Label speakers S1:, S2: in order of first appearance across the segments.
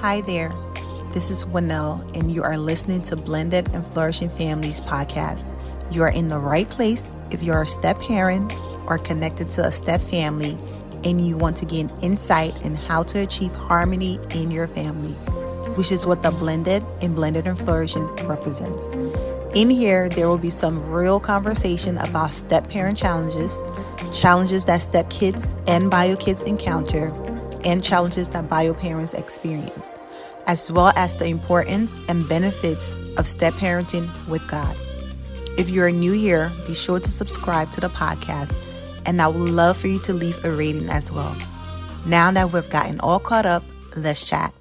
S1: Hi there. This is Winnell, and you are listening to Blended and Flourishing Families podcast. You are in the right place if you're a step parent or connected to a step family and you want to gain insight in how to achieve harmony in your family, which is what the Blended and Blended and Flourishing represents. In here, there will be some real conversation about step parent challenges, challenges that step kids and bio kids encounter, and challenges that bio parents experience, as well as the importance and benefits of step parenting with God. If you are new here, be sure to subscribe to the podcast, and I would love for you to leave a rating as well. Now that we've gotten all caught up, let's chat.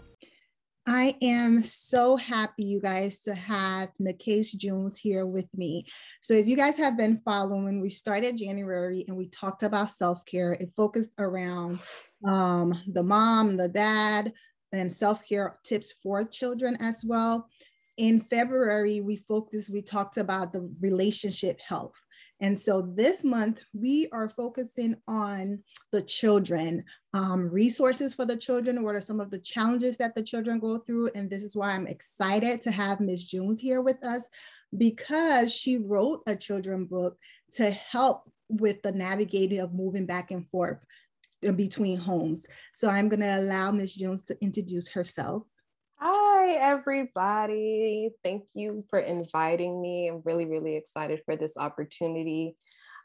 S1: I am so happy, you guys, to have Nakesh Jones here with me. So, if you guys have been following, we started January and we talked about self care. It focused around um, the mom, the dad, and self care tips for children as well. In February, we focused, we talked about the relationship health. And so this month, we are focusing on the children, um, resources for the children. What are some of the challenges that the children go through? And this is why I'm excited to have Ms. Jones here with us because she wrote a children book to help with the navigating of moving back and forth between homes. So I'm going to allow Ms. Jones to introduce herself.
S2: Hi, everybody. Thank you for inviting me. I'm really, really excited for this opportunity.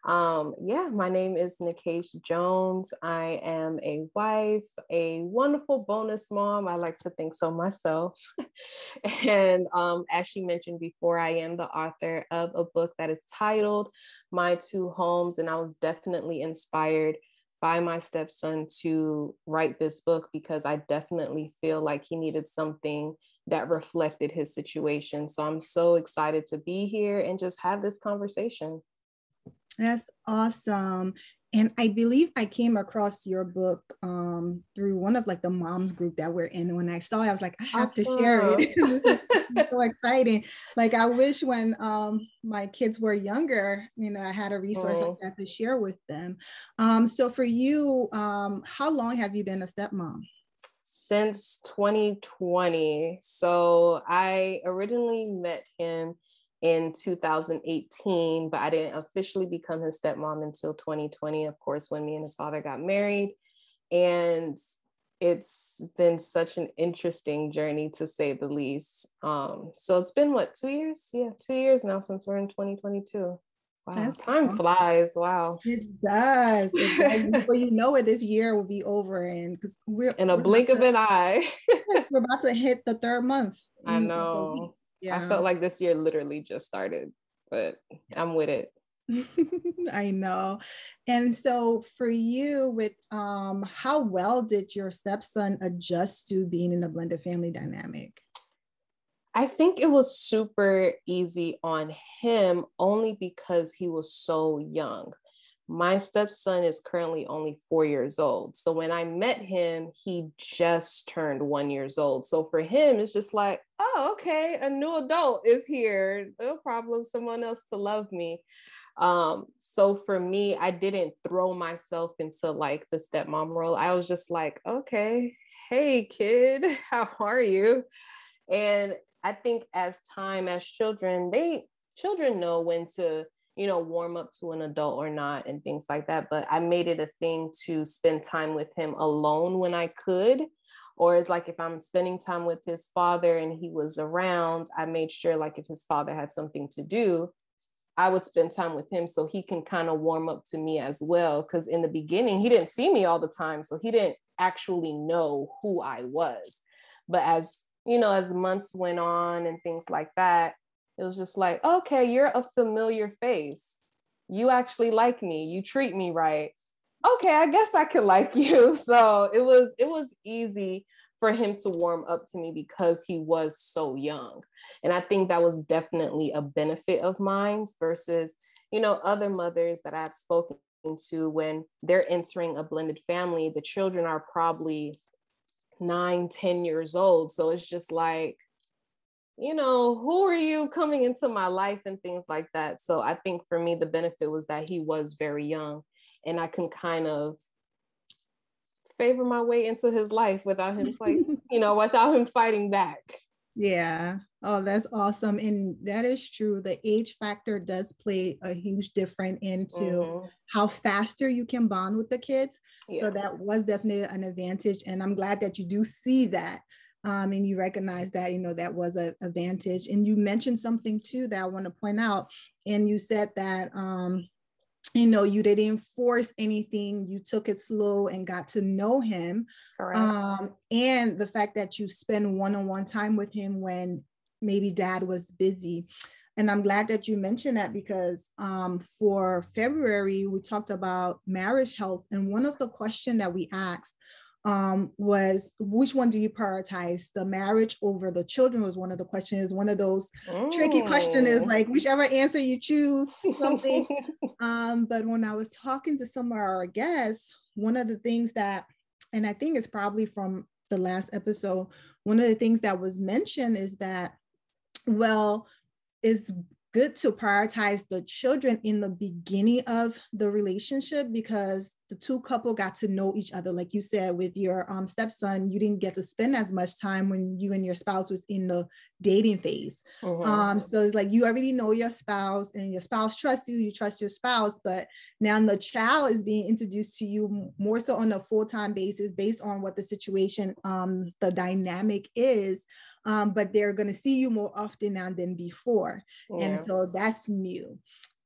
S2: Um, yeah, my name is Nakesh Jones. I am a wife, a wonderful bonus mom. I like to think so myself. and um, as she mentioned before, I am the author of a book that is titled My Two Homes. And I was definitely inspired by my stepson to write this book because I definitely feel like he needed something that reflected his situation. So I'm so excited to be here and just have this conversation.
S1: That's awesome and I believe I came across your book um, through one of like the moms group that we're in. When I saw it, I was like, I have awesome. to share it. this is so exciting. Like I wish when um, my kids were younger, you know, I had a resource oh. like that to share with them. Um, so for you, um, how long have you been a stepmom?
S2: Since 2020. So I originally met him in 2018, but I didn't officially become his stepmom until 2020, of course, when me and his father got married. And it's been such an interesting journey to say the least. Um, so it's been what, two years? Yeah, two years now since we're in 2022. Wow, That's time awesome. flies. Wow.
S1: It does. It does. Before you know it, this year will be over and because we're
S2: in a blink of an eye.
S1: we're about to hit the third month.
S2: I know. Yeah. I felt like this year literally just started, but I'm with it.
S1: I know. And so for you with um how well did your stepson adjust to being in a blended family dynamic?
S2: I think it was super easy on him only because he was so young. My stepson is currently only four years old. So when I met him, he just turned one years old. So for him, it's just like, oh, okay, a new adult is here. No problem, someone else to love me. Um, so for me, I didn't throw myself into like the stepmom role. I was just like, okay, hey kid, how are you? And I think as time, as children, they children know when to you know, warm up to an adult or not and things like that. But I made it a thing to spend time with him alone when I could. Or it's like if I'm spending time with his father and he was around, I made sure like if his father had something to do, I would spend time with him so he can kind of warm up to me as well. Cause in the beginning, he didn't see me all the time. So he didn't actually know who I was. But as you know, as months went on and things like that, it was just like, okay, you're a familiar face. You actually like me. You treat me right. Okay, I guess I could like you. So it was it was easy for him to warm up to me because he was so young. And I think that was definitely a benefit of mine versus, you know, other mothers that I've spoken to when they're entering a blended family, the children are probably nine, ten years old. So it's just like, you know, who are you coming into my life and things like that. So I think for me, the benefit was that he was very young and I can kind of favor my way into his life without him like, you know, without him fighting back.
S1: Yeah. Oh, that's awesome. And that is true. The age factor does play a huge difference into mm-hmm. how faster you can bond with the kids. Yeah. So that was definitely an advantage. And I'm glad that you do see that. Um, and you recognize that, you know, that was a advantage. And you mentioned something too that I want to point out. And you said that um, you know you didn't force anything you took it slow and got to know him um, and the fact that you spend one-on-one time with him when maybe dad was busy and i'm glad that you mentioned that because um, for february we talked about marriage health and one of the questions that we asked um, was which one do you prioritize the marriage over the children? was one of the questions. One of those mm. tricky questions is like whichever answer you choose something. Um, but when i was talking to some of our guests one of the things that and i think it's probably from the last episode one of the things that was mentioned is that well it's good to prioritize the children in the beginning of the relationship because the two couple got to know each other like you said with your um, stepson you didn't get to spend as much time when you and your spouse was in the dating phase mm-hmm. um, so it's like you already know your spouse and your spouse trusts you you trust your spouse but now the child is being introduced to you more so on a full-time basis based on what the situation um, the dynamic is um, but they're going to see you more often now than before yeah. and so that's new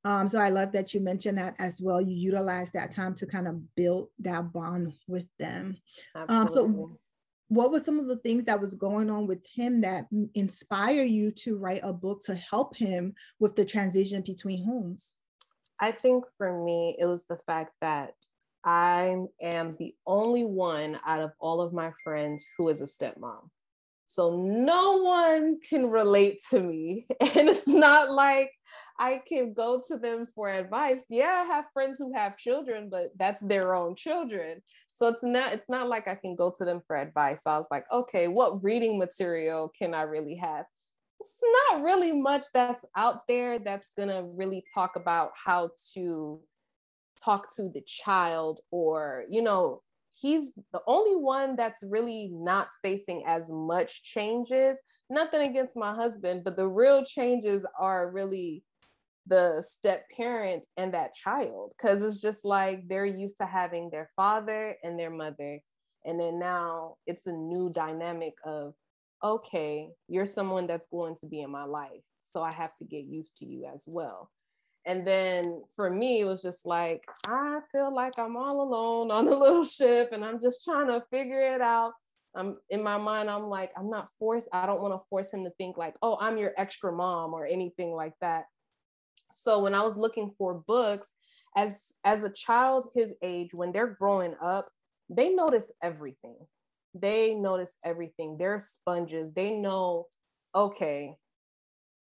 S1: um, so I love that you mentioned that as well. You utilize that time to kind of build that bond with them. Um, so what were some of the things that was going on with him that inspire you to write a book to help him with the transition between homes?
S2: I think for me, it was the fact that I am the only one out of all of my friends who is a stepmom. So no one can relate to me. And it's not like I can go to them for advice. Yeah, I have friends who have children, but that's their own children. So it's not it's not like I can go to them for advice. So I was like, okay, what reading material can I really have? It's not really much that's out there that's going to really talk about how to talk to the child or, you know, he's the only one that's really not facing as much changes. Nothing against my husband, but the real changes are really the step parent and that child because it's just like they're used to having their father and their mother and then now it's a new dynamic of okay you're someone that's going to be in my life so i have to get used to you as well. And then for me it was just like i feel like i'm all alone on a little ship and i'm just trying to figure it out. I'm in my mind i'm like i'm not forced i don't want to force him to think like oh i'm your extra mom or anything like that so when I was looking for books, as as a child his age, when they're growing up, they notice everything. They notice everything. They're sponges. They know, okay,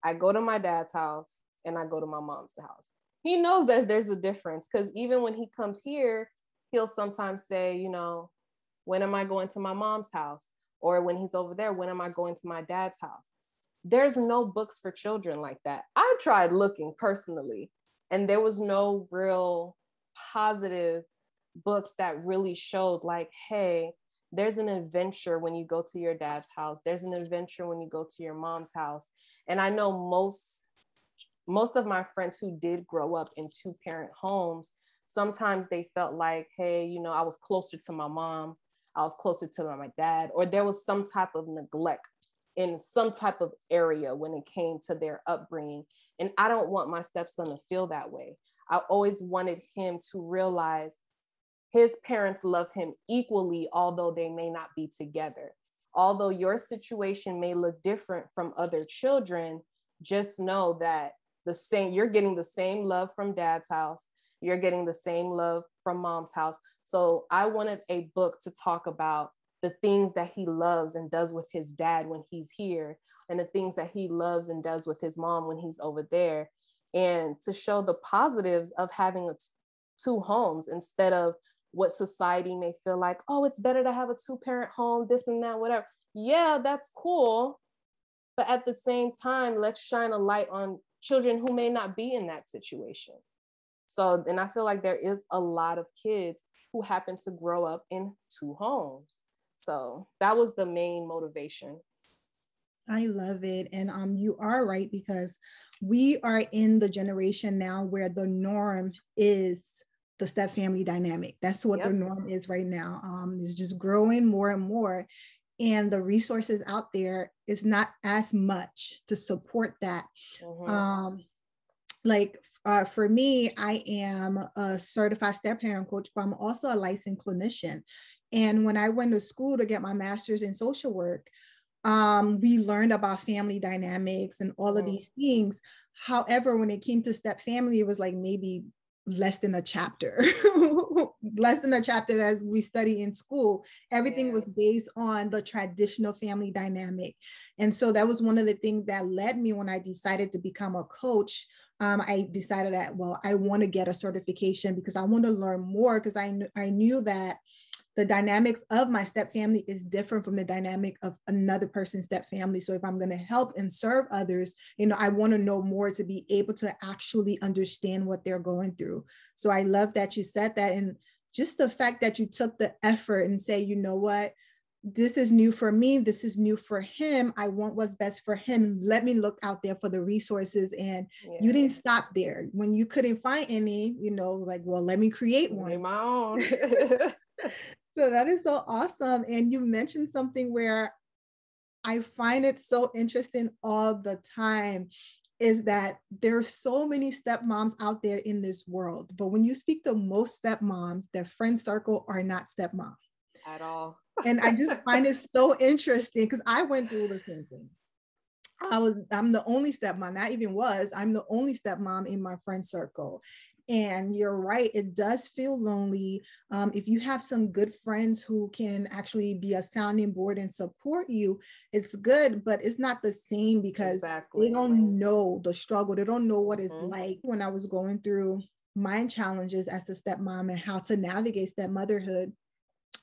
S2: I go to my dad's house and I go to my mom's house. He knows that there's a difference because even when he comes here, he'll sometimes say, you know, when am I going to my mom's house? Or when he's over there, when am I going to my dad's house? There's no books for children like that. I tried looking personally, and there was no real positive books that really showed, like, hey, there's an adventure when you go to your dad's house, there's an adventure when you go to your mom's house. And I know most most of my friends who did grow up in two parent homes sometimes they felt like hey you know i was closer to my mom i was closer to my dad or there was some type of neglect in some type of area when it came to their upbringing. And I don't want my stepson to feel that way. I always wanted him to realize his parents love him equally, although they may not be together. Although your situation may look different from other children, just know that the same you're getting the same love from dad's house you're getting the same love from mom's house so i wanted a book to talk about the things that he loves and does with his dad when he's here and the things that he loves and does with his mom when he's over there. And to show the positives of having a t- two homes instead of what society may feel like oh it's better to have a two parent home this and that whatever. Yeah that's cool. But at the same time let's shine a light on children who may not be in that situation. So, and I feel like there is a lot of kids who happen to grow up in two homes. So that was the main motivation.
S1: I love it. And um, you are right because we are in the generation now where the norm is the step family dynamic. That's what yep. the norm is right now. Um, is just growing more and more. And the resources out there is not as much to support that. Mm-hmm. Um, like uh, for me, I am a certified step parent coach, but I'm also a licensed clinician. And when I went to school to get my master's in social work, um, we learned about family dynamics and all of mm. these things. However, when it came to step family, it was like maybe less than a chapter, less than a chapter as we study in school. Everything yeah. was based on the traditional family dynamic. And so that was one of the things that led me when I decided to become a coach. Um, I decided that, well, I want to get a certification because I want to learn more because I, kn- I knew that the dynamics of my step family is different from the dynamic of another person's step family. So if I'm going to help and serve others, you know, I want to know more to be able to actually understand what they're going through. So I love that you said that. And just the fact that you took the effort and say, you know what, this is new for me. This is new for him. I want what's best for him. Let me look out there for the resources. And yeah. you didn't stop there. When you couldn't find any, you know, like, well, let me create one.
S2: My own.
S1: So that is so awesome. And you mentioned something where I find it so interesting all the time is that there's so many stepmoms out there in this world. But when you speak to most stepmoms, their friend circle are not stepmom
S2: at all.
S1: and I just find it so interesting because I went through the same thing. I was I'm the only stepmom, not even was, I'm the only stepmom in my friend circle. And you're right, it does feel lonely. Um, if you have some good friends who can actually be a sounding board and support you, it's good, but it's not the same because exactly. they don't know the struggle. They don't know what mm-hmm. it's like. When I was going through my challenges as a stepmom and how to navigate step motherhood,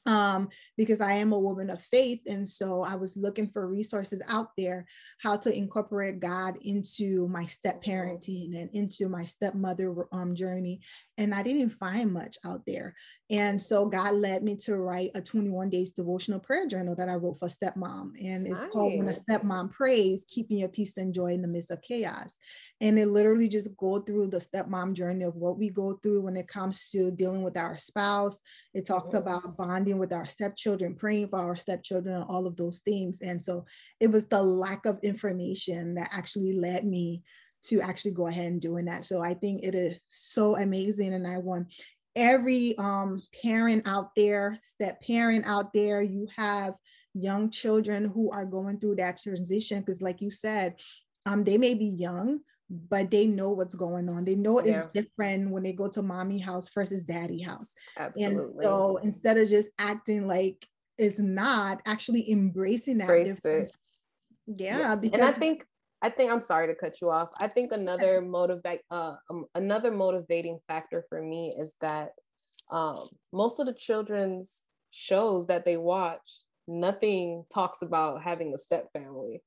S1: um, because I am a woman of faith. And so I was looking for resources out there, how to incorporate God into my step mm-hmm. parenting and into my stepmother um, journey. And I didn't find much out there. And so God led me to write a 21 days devotional prayer journal that I wrote for stepmom. And it's nice. called When a Stepmom Prays, Keeping Your Peace and Joy in the Midst of Chaos. And it literally just go through the stepmom journey of what we go through when it comes to dealing with our spouse. It talks oh. about bonding with our stepchildren, praying for our stepchildren, and all of those things. And so it was the lack of information that actually led me to actually go ahead and doing that. So I think it is so amazing. And I want every um, parent out there, step parent out there, you have young children who are going through that transition. Because, like you said, um, they may be young, but they know what's going on. They know yeah. it's different when they go to mommy house versus daddy house. Absolutely. And so instead of just acting like it's not, actually embracing that Embrace difference. It. Yeah, yeah.
S2: Because and I think I think I'm sorry to cut you off. I think another motivate uh um, another motivating factor for me is that um, most of the children's shows that they watch, nothing talks about having a step family.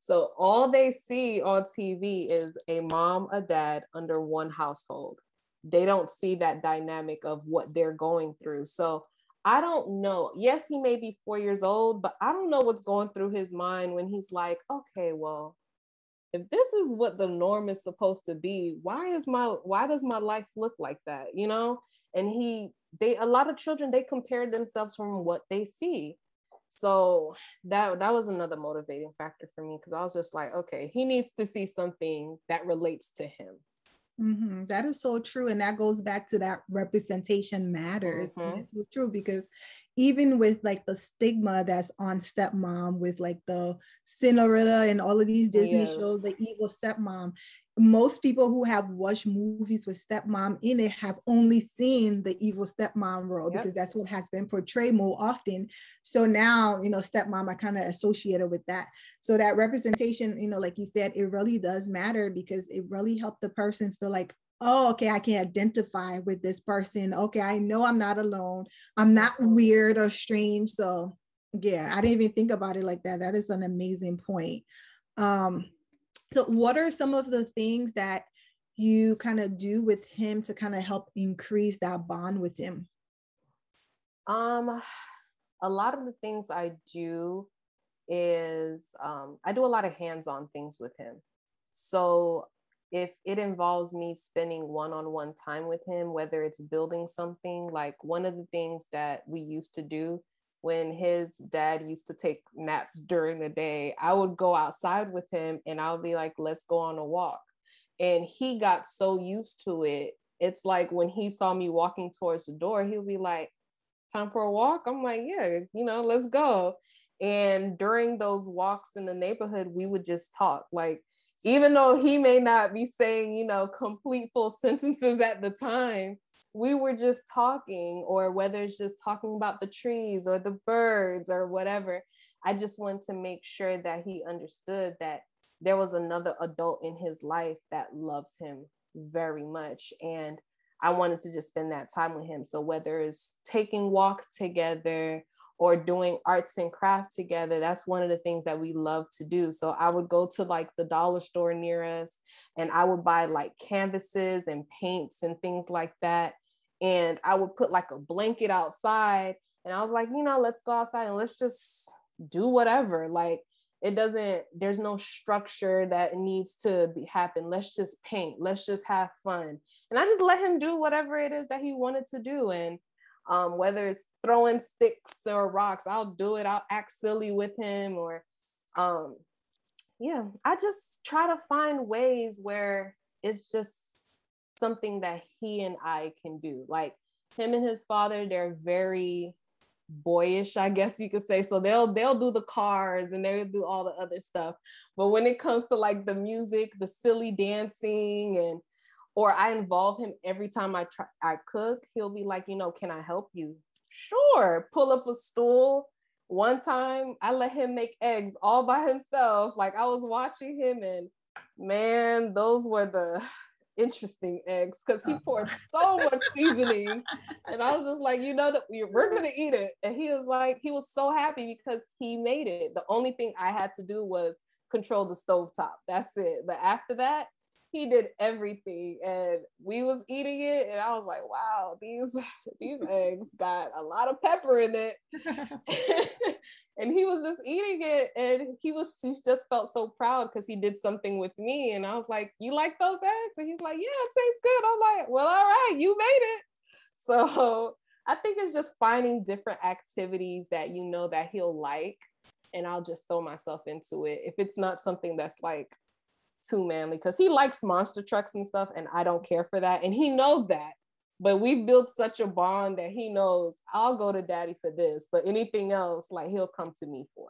S2: So all they see on TV is a mom, a dad under one household. They don't see that dynamic of what they're going through. So I don't know. Yes, he may be four years old, but I don't know what's going through his mind when he's like, okay, well, if this is what the norm is supposed to be, why is my why does my life look like that? You know? And he they a lot of children they compare themselves from what they see. So that that was another motivating factor for me because I was just like, okay, he needs to see something that relates to him.
S1: Mm-hmm. That is so true. And that goes back to that representation matters. Mm-hmm. It's so true because even with like the stigma that's on stepmom, with like the Cinderella and all of these Disney yes. shows, the evil stepmom, most people who have watched movies with stepmom in it have only seen the evil stepmom role yep. because that's what has been portrayed more often. So now, you know, stepmom are kind of associated with that. So that representation, you know, like you said, it really does matter because it really helped the person feel like, oh, okay, I can identify with this person. Okay, I know I'm not alone. I'm not weird or strange. So yeah, I didn't even think about it like that. That is an amazing point. Um, so, what are some of the things that you kind of do with him to kind of help increase that bond with him?
S2: Um, a lot of the things I do is um, I do a lot of hands-on things with him. So if it involves me spending one-on-one time with him, whether it's building something, like one of the things that we used to do when his dad used to take naps during the day, I would go outside with him and I would be like, let's go on a walk. And he got so used to it. It's like when he saw me walking towards the door, he would be like, time for a walk? I'm like, yeah, you know, let's go. And during those walks in the neighborhood, we would just talk. Like, even though he may not be saying, you know, complete full sentences at the time, we were just talking, or whether it's just talking about the trees or the birds or whatever. I just wanted to make sure that he understood that there was another adult in his life that loves him very much. And I wanted to just spend that time with him. So whether it's taking walks together or doing arts and crafts together, that's one of the things that we love to do. So I would go to like the dollar store near us and I would buy like canvases and paints and things like that and I would put like a blanket outside. And I was like, you know, let's go outside and let's just do whatever. Like it doesn't, there's no structure that needs to be happen. Let's just paint. Let's just have fun. And I just let him do whatever it is that he wanted to do. And um, whether it's throwing sticks or rocks, I'll do it. I'll act silly with him or um, yeah, I just try to find ways where it's just something that he and I can do. Like him and his father, they're very boyish, I guess you could say. So they'll they'll do the cars and they'll do all the other stuff. But when it comes to like the music, the silly dancing and or I involve him every time I try I cook, he'll be like, you know, can I help you? Sure. Pull up a stool. One time I let him make eggs all by himself. Like I was watching him and man, those were the interesting eggs because he uh-huh. poured so much seasoning. And I was just like, you know, that we're going to eat it. And he was like, he was so happy because he made it. The only thing I had to do was control the stove top. That's it. But after that, he did everything and we was eating it and I was like, wow, these these eggs got a lot of pepper in it. and he was just eating it and he was he just felt so proud because he did something with me and I was like, "You like those eggs?" And he's like, "Yeah, it tastes good." I'm like, "Well, all right, you made it." So, I think it's just finding different activities that you know that he'll like and I'll just throw myself into it. If it's not something that's like too manly because he likes monster trucks and stuff, and I don't care for that. And he knows that. But we've built such a bond that he knows I'll go to daddy for this, but anything else, like he'll come to me for.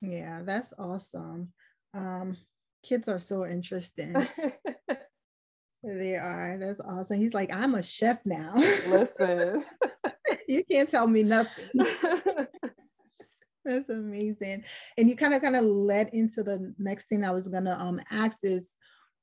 S1: Yeah, that's awesome. Um, kids are so interesting. they are. That's awesome. He's like, I'm a chef now.
S2: Listen,
S1: you can't tell me nothing. That's amazing. And you kind of kind of led into the next thing I was gonna um ask is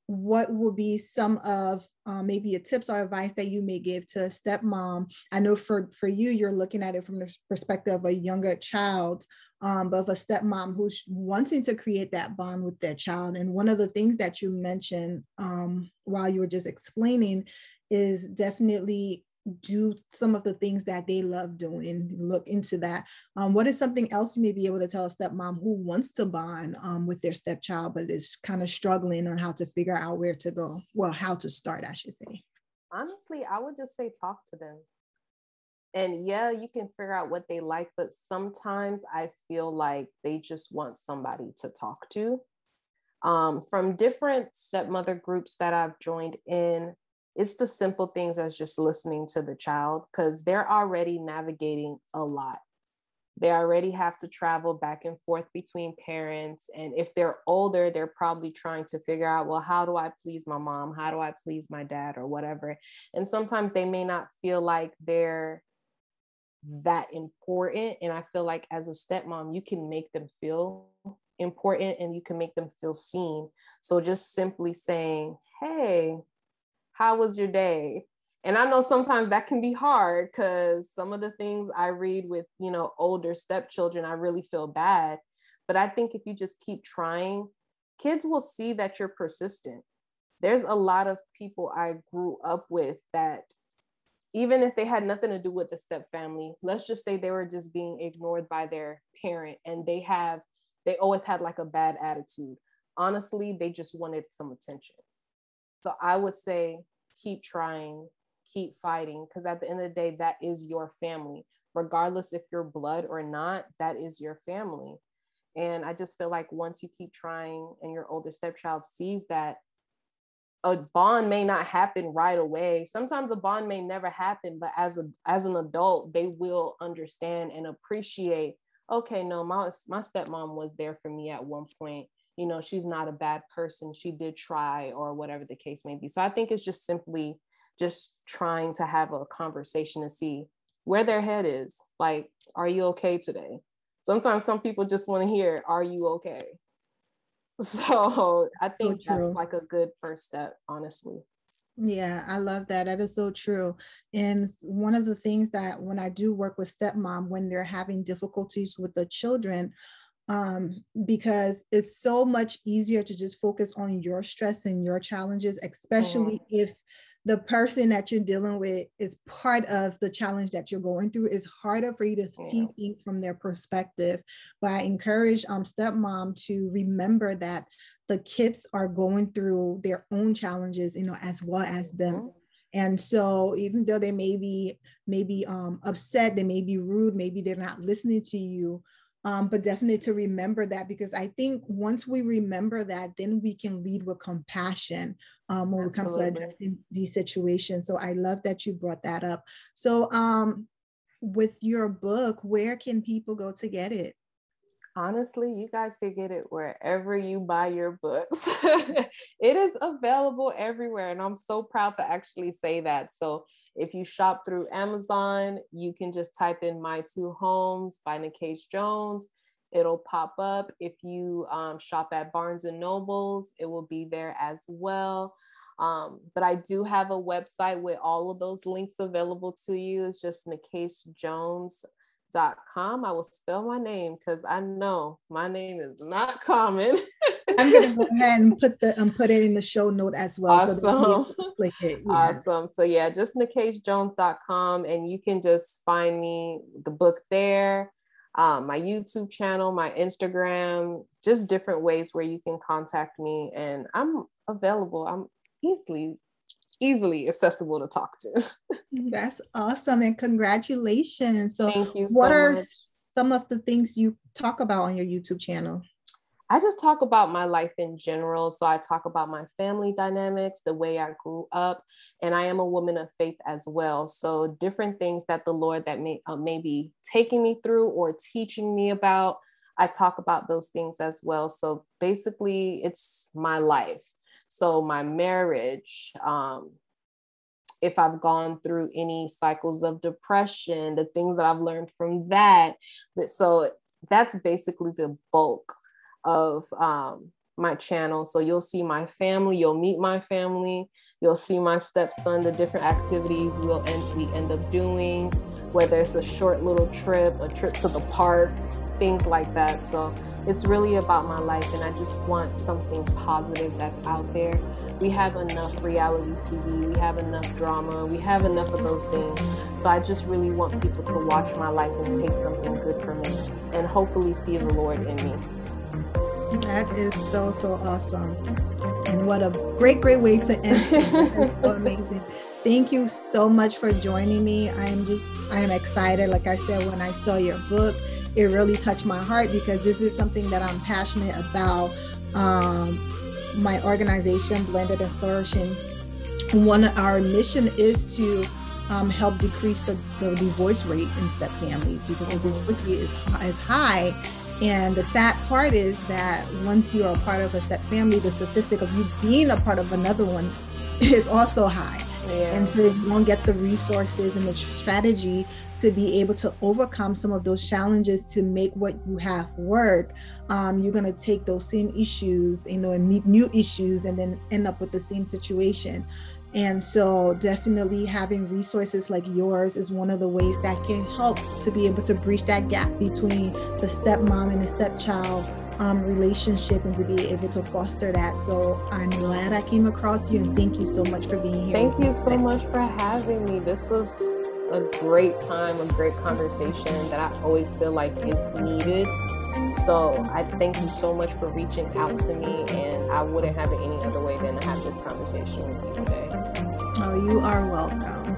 S1: what would be some of uh, maybe a tips or advice that you may give to a stepmom i know for for you you're looking at it from the perspective of a younger child um, but of a stepmom who's wanting to create that bond with their child and one of the things that you mentioned um, while you were just explaining is definitely do some of the things that they love doing look into that. Um, what is something else you may be able to tell a stepmom who wants to bond um, with their stepchild, but is kind of struggling on how to figure out where to go? Well, how to start, I should say.
S2: Honestly, I would just say talk to them. And yeah, you can figure out what they like, but sometimes I feel like they just want somebody to talk to. Um, from different stepmother groups that I've joined in, it's the simple things as just listening to the child because they're already navigating a lot. They already have to travel back and forth between parents. And if they're older, they're probably trying to figure out, well, how do I please my mom? How do I please my dad or whatever? And sometimes they may not feel like they're that important. And I feel like as a stepmom, you can make them feel important and you can make them feel seen. So just simply saying, hey, how was your day? And I know sometimes that can be hard because some of the things I read with, you know, older stepchildren, I really feel bad. But I think if you just keep trying, kids will see that you're persistent. there's a lot of people I grew up with that even if they had nothing to do with the step family, let's just say they were just being ignored by their parent and they have they always had like a bad attitude. Honestly, they just wanted some attention. So I would say keep trying, keep fighting because at the end of the day that is your family. Regardless if you're blood or not, that is your family. And I just feel like once you keep trying and your older stepchild sees that a bond may not happen right away sometimes a bond may never happen but as a as an adult they will understand and appreciate okay no my my stepmom was there for me at one point you know she's not a bad person she did try or whatever the case may be so i think it's just simply just trying to have a conversation to see where their head is like are you okay today sometimes some people just want to hear are you okay So I think so that's like a good first step, honestly.
S1: Yeah, I love that. That is so true. And one of the things that when I do work with stepmom, when they're having difficulties with the children, um, because it's so much easier to just focus on your stress and your challenges, especially mm. if the person that you're dealing with is part of the challenge that you're going through it's harder for you to yeah. see things from their perspective but i encourage um stepmom to remember that the kids are going through their own challenges you know as well as them mm-hmm. and so even though they may be maybe um, upset they may be rude maybe they're not listening to you um, but definitely to remember that because I think once we remember that, then we can lead with compassion um, when Absolutely. we come to addressing these situations. So I love that you brought that up. So um, with your book, where can people go to get it?
S2: Honestly, you guys can get it wherever you buy your books. it is available everywhere, and I'm so proud to actually say that. So if you shop through Amazon, you can just type in My Two Homes by Nikase Jones. It'll pop up. If you um, shop at Barnes and Nobles, it will be there as well. Um, but I do have a website with all of those links available to you. It's just nikasejones.com. I will spell my name because I know my name is not common.
S1: I'm gonna go ahead and put the um put it in the show note as well.
S2: Awesome. So click it. Yeah. Awesome. So yeah, just nikasejones.com and you can just find me the book there. Um, my YouTube channel, my Instagram, just different ways where you can contact me. And I'm available. I'm easily, easily accessible to talk to.
S1: That's awesome. And congratulations. So
S2: Thank you
S1: what
S2: so
S1: are
S2: much.
S1: some of the things you talk about on your YouTube channel?
S2: I just talk about my life in general. So I talk about my family dynamics, the way I grew up, and I am a woman of faith as well. So different things that the Lord that may uh, may be taking me through or teaching me about, I talk about those things as well. So basically, it's my life. So my marriage, um, if I've gone through any cycles of depression, the things that I've learned from that. that so that's basically the bulk of um, my channel. So you'll see my family, you'll meet my family, you'll see my stepson, the different activities we'll end, we end up doing, whether it's a short little trip, a trip to the park, things like that. So it's really about my life, and I just want something positive that's out there. We have enough reality TV, we have enough drama, we have enough of those things. So I just really want people to watch my life and take something good from it, and hopefully see the Lord in me.
S1: That is so, so awesome. And what a great, great way to end. so amazing. Thank you so much for joining me. I am just, I am excited. Like I said, when I saw your book, it really touched my heart because this is something that I'm passionate about. Um, my organization, Blended and Flourishing, one of our mission is to um, help decrease the, the divorce rate in step families because the divorce rate is, is high and the sad part is that once you are a part of a step family, the statistic of you being a part of another one is also high. Yeah. And so you don't get the resources and the strategy to be able to overcome some of those challenges to make what you have work, um, you're going to take those same issues, you know, and meet new issues and then end up with the same situation. And so, definitely having resources like yours is one of the ways that can help to be able to bridge that gap between the stepmom and the stepchild um, relationship and to be able to foster that. So, I'm glad I came across you and thank you so much for being here.
S2: Thank you so much for having me. This was a great time, a great conversation that I always feel like is needed. So I thank you so much for reaching out to me, and I wouldn't have it any other way than to have this conversation with you today.
S1: Oh, you are welcome.